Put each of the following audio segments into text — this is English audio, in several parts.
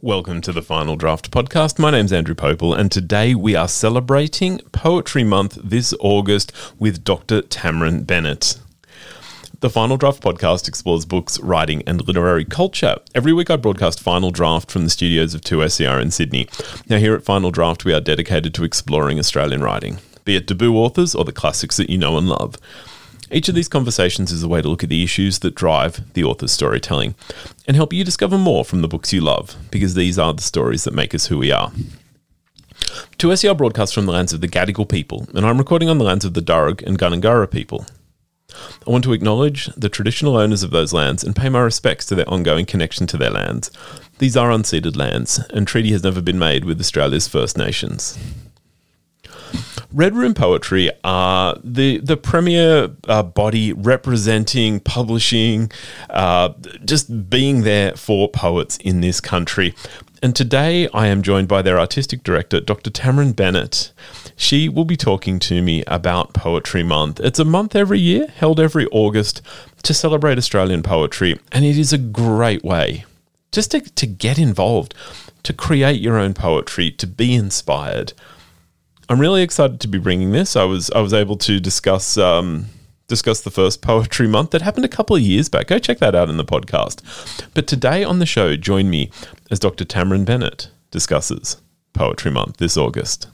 Welcome to the Final Draft podcast. My name's Andrew Pople, and today we are celebrating Poetry Month this August with Dr. Tamryn Bennet. The Final Draft podcast explores books, writing, and literary culture. Every week I broadcast Final Draft from the studios of 2SER in Sydney. Now, here at Final Draft, we are dedicated to exploring Australian writing, be it debut authors or the classics that you know and love. Each of these conversations is a way to look at the issues that drive the author's storytelling and help you discover more from the books you love, because these are the stories that make us who we are. 2SER broadcasts from the lands of the Gadigal people, and I'm recording on the lands of the Darug and Gundungurra people. I want to acknowledge the traditional owners of those lands and pay my respects to their ongoing connection to their lands. These are unceded lands, and treaty has never been made with Australia's First Nations. Red Room Poetry are the the premier uh, body representing, publishing, uh, just being there for poets in this country. And today I am joined by their artistic director, Dr. Tamryn Bennet. She will be talking to me about Poetry Month. It's a month every year, held every August, to celebrate Australian poetry, and it is a great way just to, to get involved, to create your own poetry, to be inspired. I'm really excited to be bringing this. I was I was able to discuss um, discuss the first poetry month that happened a couple of years back. Go check that out in the podcast. But today on the show, join me as Dr. Tamryn Bennet discusses Poetry Month this August.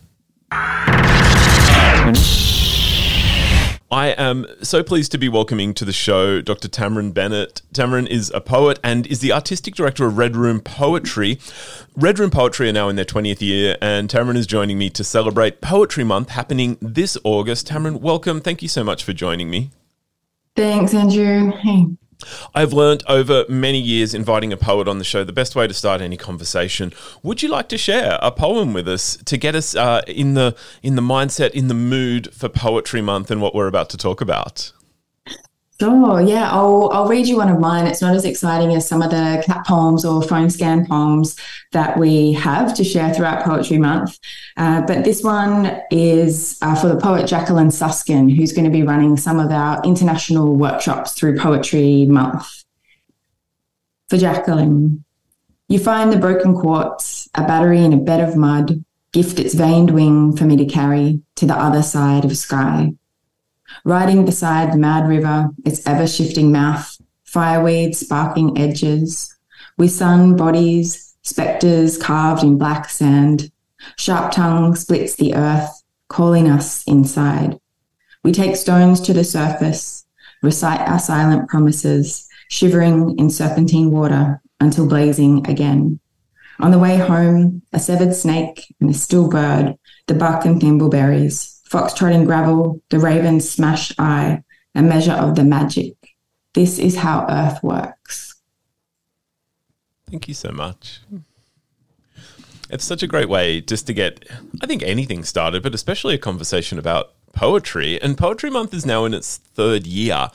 I am so pleased to be welcoming to the show Dr. Tamryn Bennet. Tamryn is a poet and is the artistic director of Red Room Poetry. Red Room Poetry are now in their 20th year, and Tamryn is joining me to celebrate Poetry Month happening this August. Tamryn, welcome. Thank you so much for joining me. Thanks, Andrew. Hey. I've learned over many years inviting a poet on the show the best way to start any conversation. Would you like to share a poem with us to get us uh, in the in the mindset, in the mood for Poetry Month and what we're about to talk about? Sure, yeah, I'll, I'll read you one of mine. It's not as exciting as some of the cat poems or phone scan poems that we have to share throughout Poetry Month. Uh, but this one is uh, for the poet Jacqueline Suskin, who's going to be running some of our international workshops through Poetry Month. For Jacqueline, you find the broken quartz, a battery in a bed of mud, gift its veined wing for me to carry to the other side of sky riding beside the mad river, its ever shifting mouth, fireweed sparking edges, we sun bodies, spectres carved in black sand. Sharp tongue splits the earth, calling us inside. We take stones to the surface, recite our silent promises, shivering in serpentine water until blazing again. On the way home, a severed snake and a still bird, the buck and thimbleberries, foxtrotting gravel, the raven's smashed eye, a measure of the magic. This is how Earth works. Thank you so much. It's such a great way just to get, I think, anything started, but especially a conversation about poetry. And Poetry Month is now in its third year.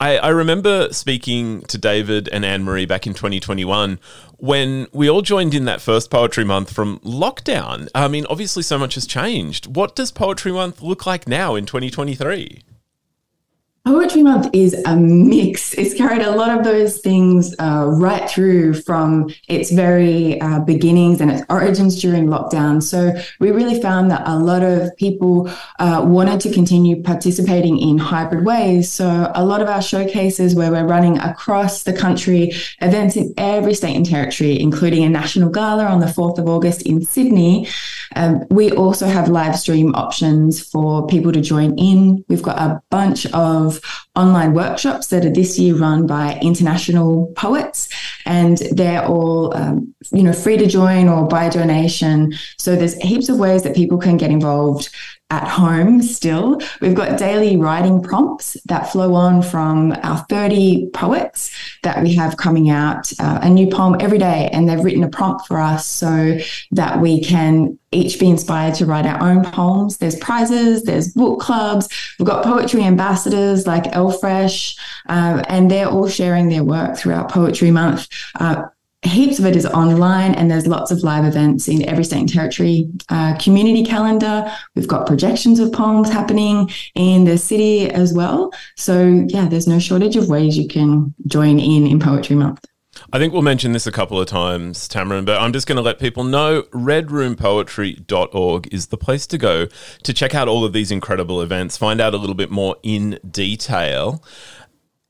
I, I remember speaking to David and Anne Marie back in 2021 when we all joined in that first Poetry Month from lockdown. I mean, obviously, so much has changed. What does Poetry Month look like now in 2023? Poetry Month is a mix. It's carried a lot of those things uh, right through from its very uh, beginnings and its origins during lockdown. So we really found that a lot of people uh, wanted to continue participating in hybrid ways. So a lot of our showcases where we're running across the country, events in every state and territory, including a national gala on the 4th of August in Sydney. Um, we also have live stream options for people to join in. We've got a bunch of online workshops that are this year run by international poets, and they're all um, you know free to join or by donation. So there's heaps of ways that people can get involved at home still. We've got daily writing prompts that flow on from our 30 poets that we have coming out, uh, a new poem every day. And they've written a prompt for us so that we can each be inspired to write our own poems. There's prizes, there's book clubs. We've got poetry ambassadors like L-FRESH, uh, and they're all sharing their work throughout Poetry Month. Uh, heaps of it is online and there's lots of live events in every state and territory uh, community calendar. We've got projections of poems happening in the city as well. So yeah there's no shortage of ways you can join in in poetry month. I think we'll mention this a couple of times, Tamryn, but I'm just going to let people know redroompoetry.org is the place to go to check out all of these incredible events, find out a little bit more in detail.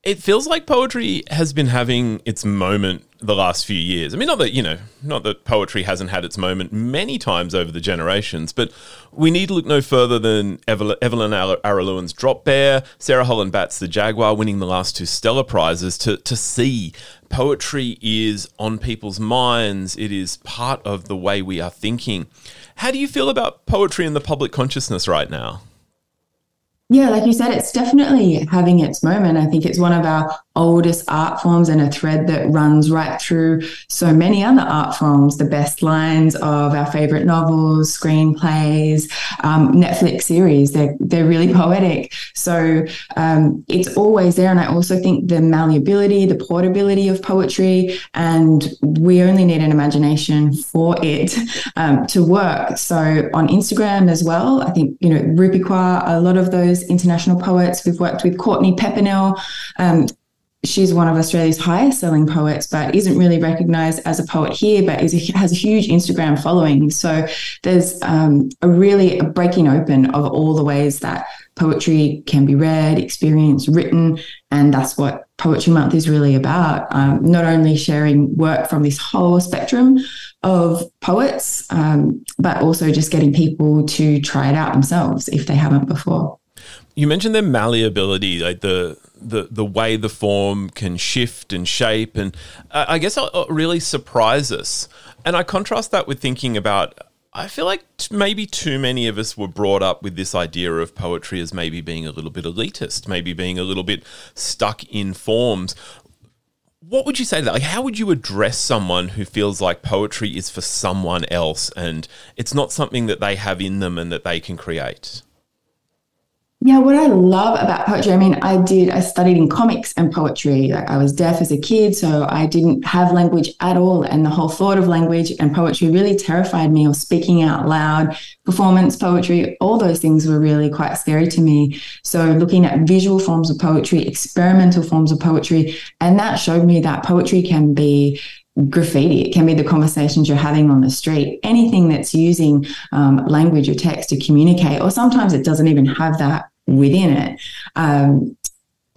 It feels like poetry has been having its moment the last few years. I mean, not that, you know, not that poetry hasn't had its moment many times over the generations, but we need to look no further than Evelyn, Araluen's Drop Bear, Sarah Holland Batt's The Jaguar winning the last two Stella Prizes to, to see poetry is on people's minds. It is part of the way we are thinking. How do you feel about poetry in the public consciousness right now? Yeah, like you said, it's definitely having its moment. I think it's one of our oldest art forms and a thread that runs right through so many other art forms. The best lines of our favorite novels, screenplays, um, Netflix series, they're, they're really poetic. So um, it's always there. And I also think the malleability, the portability of poetry, and we only need an imagination for it um, to work. So on Instagram as well, I think, you know, Rupi Kaur, a lot of those international poets. We've worked with Courtney Peppernell. She's one of Australia's highest selling poets, but isn't really recognized as a poet here, but a, has a huge Instagram following. So there's um, a really a breaking open of all the ways that poetry can be read, experienced, written, and that's what Poetry Month is really about. Um, not only sharing work from this whole spectrum of poets, um, but also just getting people to try it out themselves if they haven't before. You mentioned their malleability, like the the the way the form can shift and shape, and uh, I guess it really surprise us. And I contrast that with thinking about. I feel like t- maybe too many of us were brought up with this idea of poetry as maybe being a little bit elitist, maybe being a little bit stuck in forms. What would you say to that? Like, how would you address someone who feels like poetry is for someone else and it's not something that they have in them and that they can create? Yeah, what I love about poetry, I mean, I did, I studied in comics and poetry. Like I was deaf as a kid, so I didn't have language at all. And the whole thought of language and poetry really terrified me, or speaking out loud, performance poetry, all those things were really quite scary to me. So looking at visual forms of poetry, experimental forms of poetry, and that showed me that poetry can be graffiti. It can be the conversations you're having on the street, anything that's using um, language or text to communicate, or sometimes it doesn't even have that within it. Um,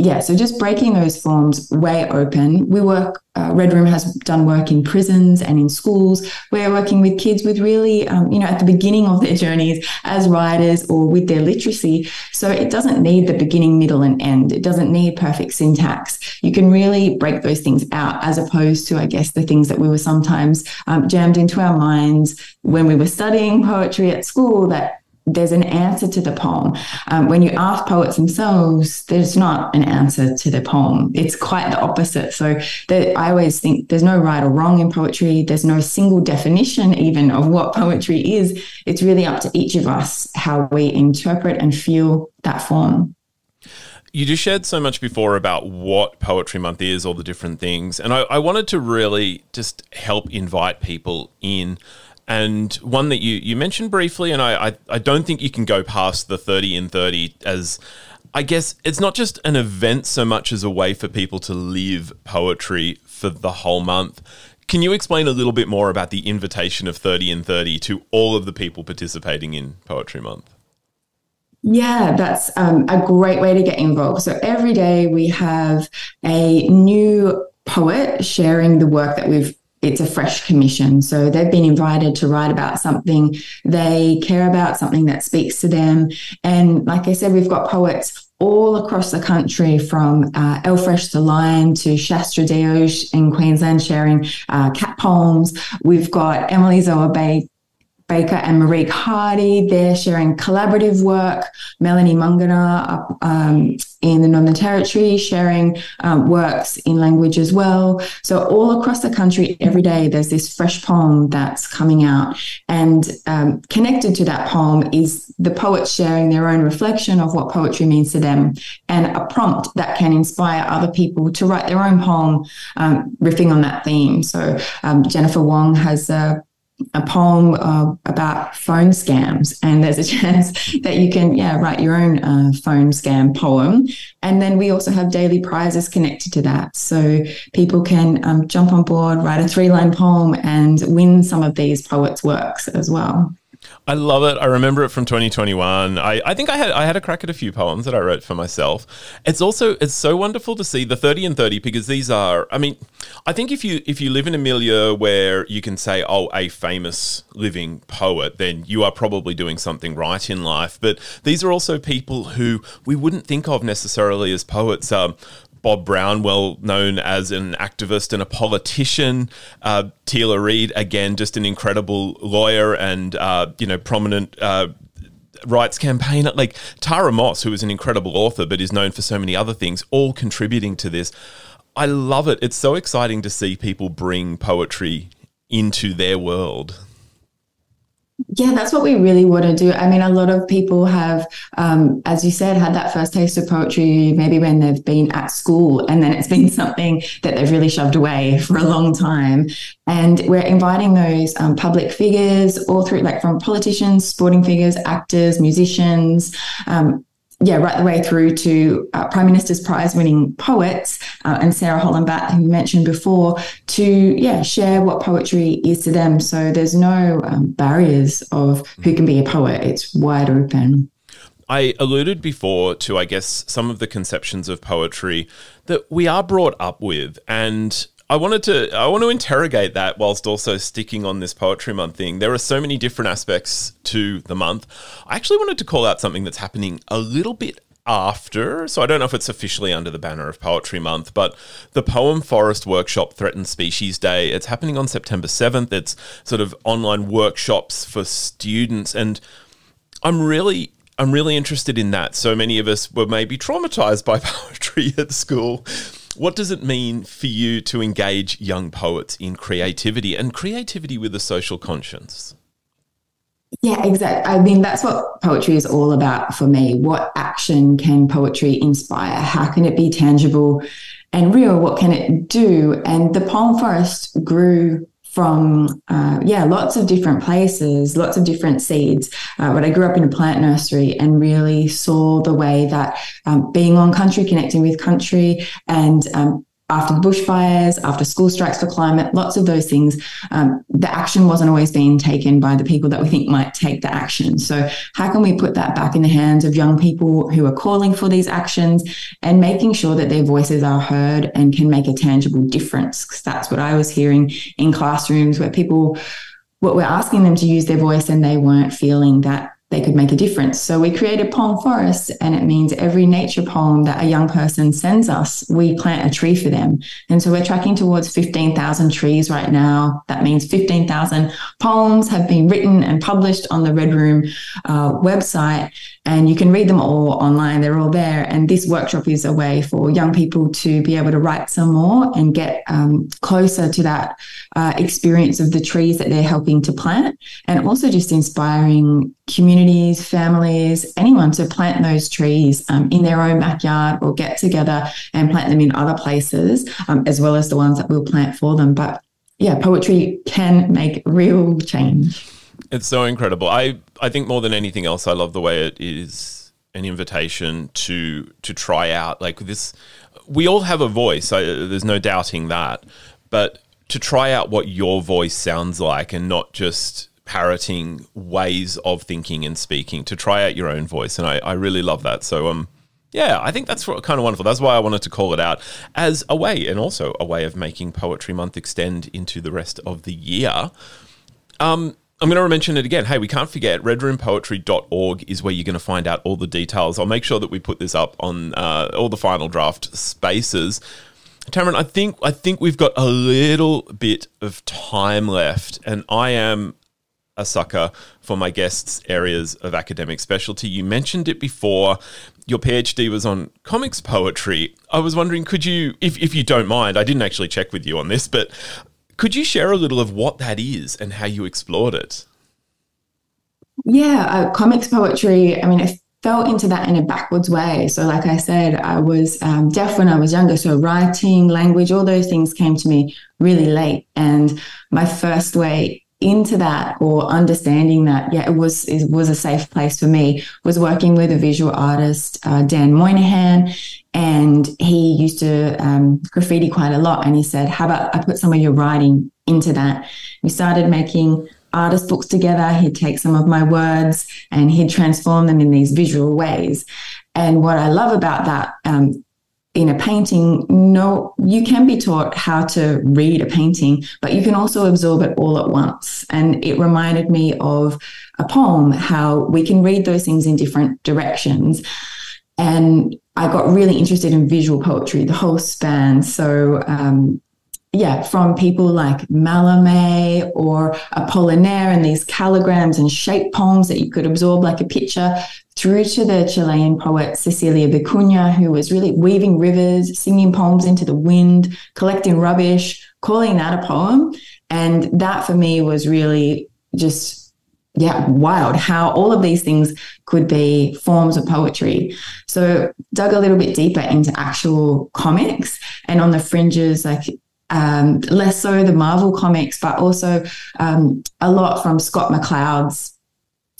yeah, so just breaking those forms way open. We work, uh, Red Room has done work in prisons and in schools. We're working with kids with really, um, you know, at the beginning of their journeys as writers or with their literacy. So it doesn't need the beginning, middle, and end. It doesn't need perfect syntax. You can really break those things out as opposed to, I guess, the things that we were sometimes um, jammed into our minds when we were studying poetry at school that there's an answer to the poem. Um, when you ask poets themselves, there's not an answer to the poem. It's quite the opposite. So I always think there's no right or wrong in poetry. There's no single definition even of what poetry is. It's really up to each of us how we interpret and feel that form. You just shared so much before about what Poetry Month is, all the different things. And I, I wanted to really just help invite people in and one that you, you mentioned briefly, and I, I, I don't think you can go past the 30 in 30 as I guess it's not just an event so much as a way for people to live poetry for the whole month. Can you explain a little bit more about the invitation of 30 in 30 to all of the people participating in Poetry Month? Yeah, that's um, a great way to get involved. So every day we have a new poet sharing the work that we've it's a fresh commission. So they've been invited to write about something they care about, something that speaks to them. And like I said, we've got poets all across the country from uh, L-FRESH the Lion to Shastra Deosh in Queensland sharing uh, cat poems. We've got Emilie Zoey Bay Baker and Marique Hardy. They're sharing collaborative work. Melanie Mungana um, in the Northern Territory sharing um, works in language as well. So all across the country, every day there's this fresh poem that's coming out, and um, connected to that poem is the poet sharing their own reflection of what poetry means to them, and a prompt that can inspire other people to write their own poem, um, riffing on that theme. So um, Jennifer Wong has a a poem uh, about phone scams, and there's a chance that you can, yeah, write your own uh, phone scam poem. And then we also have daily prizes connected to that, so people can um, jump on board, write a three line poem, and win some of these poets' works as well. I love it. I remember it from 2021. I, I think I had I had a crack at a few poems that I wrote for myself. It's also it's so wonderful to see the 30 and 30 because these are I mean, I think if you if you live in a milieu where you can say, oh, a famous living poet, then you are probably doing something right in life. But these are also people who we wouldn't think of necessarily as poets. Um, Bob Brown, well known as an activist and a politician. Uh, Teela Reid, again, just an incredible lawyer and uh, you know prominent. Uh, rights campaigner like Tara Moss, who is an incredible author but is known for so many other things, all contributing to this. I love it. It's so exciting to see people bring poetry into their world. Yeah, that's what we really want to do. I mean, a lot of people have, um, as you said, had that first taste of poetry maybe when they've been at school, and then it's been something that they've really shoved away for a long time. And we're inviting those um, public figures, all through, like from politicians, sporting figures, actors, musicians, um, yeah, right the way through to uh, Prime Minister's Prize winning poets uh, and Sarah Holland-Batt, who you mentioned before, to yeah share what poetry is to them. So there's no um, barriers of who can be a poet. It's wide open. I alluded before to, I guess, some of the conceptions of poetry that we are brought up with, and I wanted to I want to interrogate that whilst also sticking on this poetry month thing. There are so many different aspects to the month. I actually wanted to call out something that's happening a little bit after, so I don't know if it's officially under the banner of Poetry Month, but the Poem Forest Workshop Threatened Species Day. It's happening on September 7th. It's sort of online workshops for students and I'm really I'm really interested in that. So many of us were maybe traumatized by poetry at school what does it mean for you to engage young poets in creativity and creativity with a social conscience? Yeah, exactly. I mean, that's what poetry is all about for me. What action can poetry inspire? How can it be tangible and real? What can it do? And the Poem Forest grew from uh, yeah lots of different places lots of different seeds. Uh, but i grew up in a plant nursery and really saw the way that um, being on country connecting with country and um, after the bushfires, after school strikes for climate, lots of those things, um, the action wasn't always being taken by the people that we think might take the action. So, how can we put that back in the hands of young people who are calling for these actions and making sure that their voices are heard and can make a tangible difference? Because that's what I was hearing in classrooms where people, what we're asking them to use their voice and they weren't feeling that they could make a difference. So we created Poem Forest, and it means every nature poem that a young person sends us, we plant a tree for them. And so we're tracking towards 15,000 trees right now. That means 15,000 poems have been written and published on the Red Room uh, website, and you can read them all online. They're all there. And this workshop is a way for young people to be able to write some more and get um, closer to that uh, experience of the trees that they're helping to plant, and also just inspiring communities, families, anyone to plant those trees um, in their own backyard or get together and plant them in other places, um, as well as the ones that we'll plant for them. But yeah, poetry can make real change. It's so incredible. I, I think more than anything else, I love the way it is an invitation to to try out like this. We all have a voice. I, there's no doubting that, but to try out what your voice sounds like and not just parroting ways of thinking and speaking to try out your own voice. And I, I really love that. So, um, yeah, I think that's kind of wonderful. That's why I wanted to call it out as a way, and also a way of making Poetry Month extend into the rest of the year. Um, I'm going to mention it again. Hey, we can't forget redroompoetry.org is where you're going to find out all the details. I'll make sure that we put this up on uh, all the final draft spaces. Tamryn, I think I think we've got a little bit of time left, and I am a sucker for my guests' areas of academic specialty. You mentioned it before. Your PhD was on comics poetry. I was wondering, could you, if, if you don't mind, I didn't actually check with you on this, but could you share a little of what that is and how you explored it? Yeah, uh, comics poetry. I mean, I fell into that in a backwards way. So, like I said, I was um, deaf when I was younger. So, writing, language, all those things came to me really late. And my first way into that or understanding that, yeah, it was it was a safe place for me was working with a visual artist, uh, Dan Moynihan, and he used to um, graffiti quite a lot. And he said, "How about I put some of your writing into that?" We started making artist books together. He'd take some of my words and he'd transform them in these visual ways. And what I love about that um, in a painting, no, you can be taught how to read a painting, but you can also absorb it all at once. And it reminded me of a poem, how we can read those things in different directions. And I got really interested in visual poetry, the whole span. So, um, yeah, from people like Mallarmé or Apollinaire and these calligrams and shape poems that you could absorb like a picture, through to the Chilean poet Cecilia Vicuña, who was really weaving rivers, singing poems into the wind, collecting rubbish, calling that a poem. And that for me was really just, yeah, wild how all of these things could be forms of poetry. So dug a little bit deeper into actual comics and on the fringes, like um, less so the Marvel comics, but also um, a lot from Scott McCloud's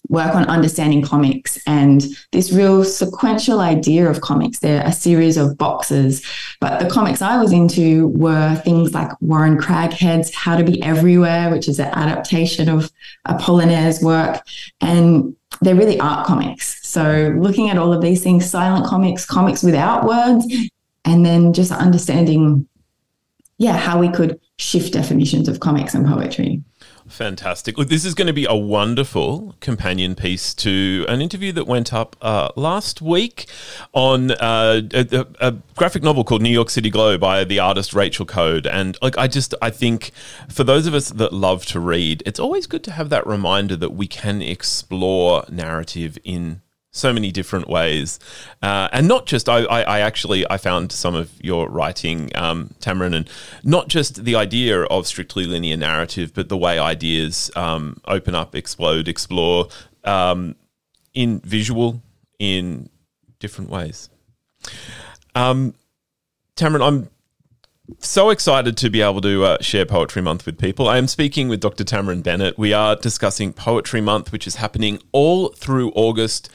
work on understanding comics and this real sequential idea of comics. They're a series of boxes, but the comics I was into were things like Warren Craghead's How to Be Everywhere, which is an adaptation of Apollinaire's work. And they're really art comics. So looking at all of these things, silent comics, comics without words, and then just understanding, yeah, how we could shift definitions of comics and poetry. Fantastic. Look, this is going to be a wonderful companion piece to an interview that went up uh, last week on uh, a, a, graphic novel called New York City Glow by the artist Rachel Code. And like, I just, I think for those of us that love to read, it's always good to have that reminder that we can explore narrative in so many different ways, uh, and not just. I, I, I, actually I found some of your writing, um, Tamryn, and not just the idea of strictly linear narrative, but the way ideas um, open up, explode, explore um, in visual, in different ways. Um, Tamryn, I'm so excited to be able to uh, share Poetry Month with people. I am speaking with Dr. Tamryn Bennet. We are discussing Poetry Month, which is happening all through August.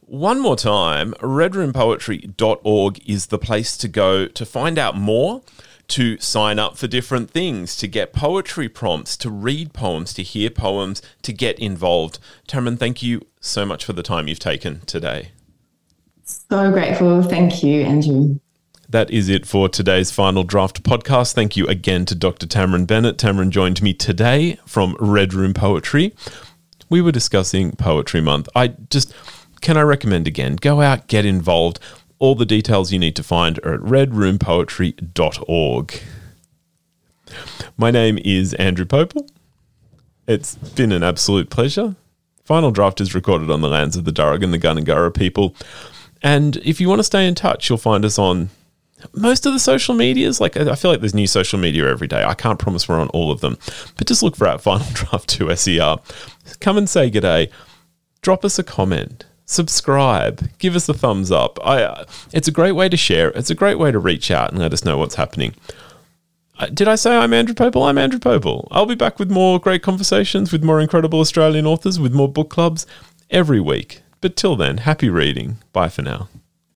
One more time, redroompoetry.org is the place to go to find out more, to sign up for different things, to get poetry prompts, to read poems, to hear poems, to get involved. Tamryn, thank you so much for the time you've taken today. So grateful. Thank you, Andrew. That is it for today's Final Draft podcast. Thank you again to Dr. Tamryn Bennet. Tamryn joined me today from Red Room Poetry. We were discussing Poetry Month. I just can I recommend again? Go out, get involved. All the details you need to find are at redroompoetry.org. My name is Andrew Pople. It's been an absolute pleasure. Final Draft is recorded on the lands of the Darug and the Gundungurra people. And if you want to stay in touch, you'll find us on most of the social medias. Like I feel like there's new social media every day. I can't promise we're on all of them, but just look for our Final Draft 2 SER. Come and say g'day. Drop us a comment subscribe, give us a thumbs up. I, uh, it's a great way to share. It's a great way to reach out and let us know what's happening. Uh, did I say I'm Andrew Pople? I'm Andrew Pople. I'll be back with more great conversations with more incredible Australian authors, with more book clubs every week. But till then, happy reading. Bye for now.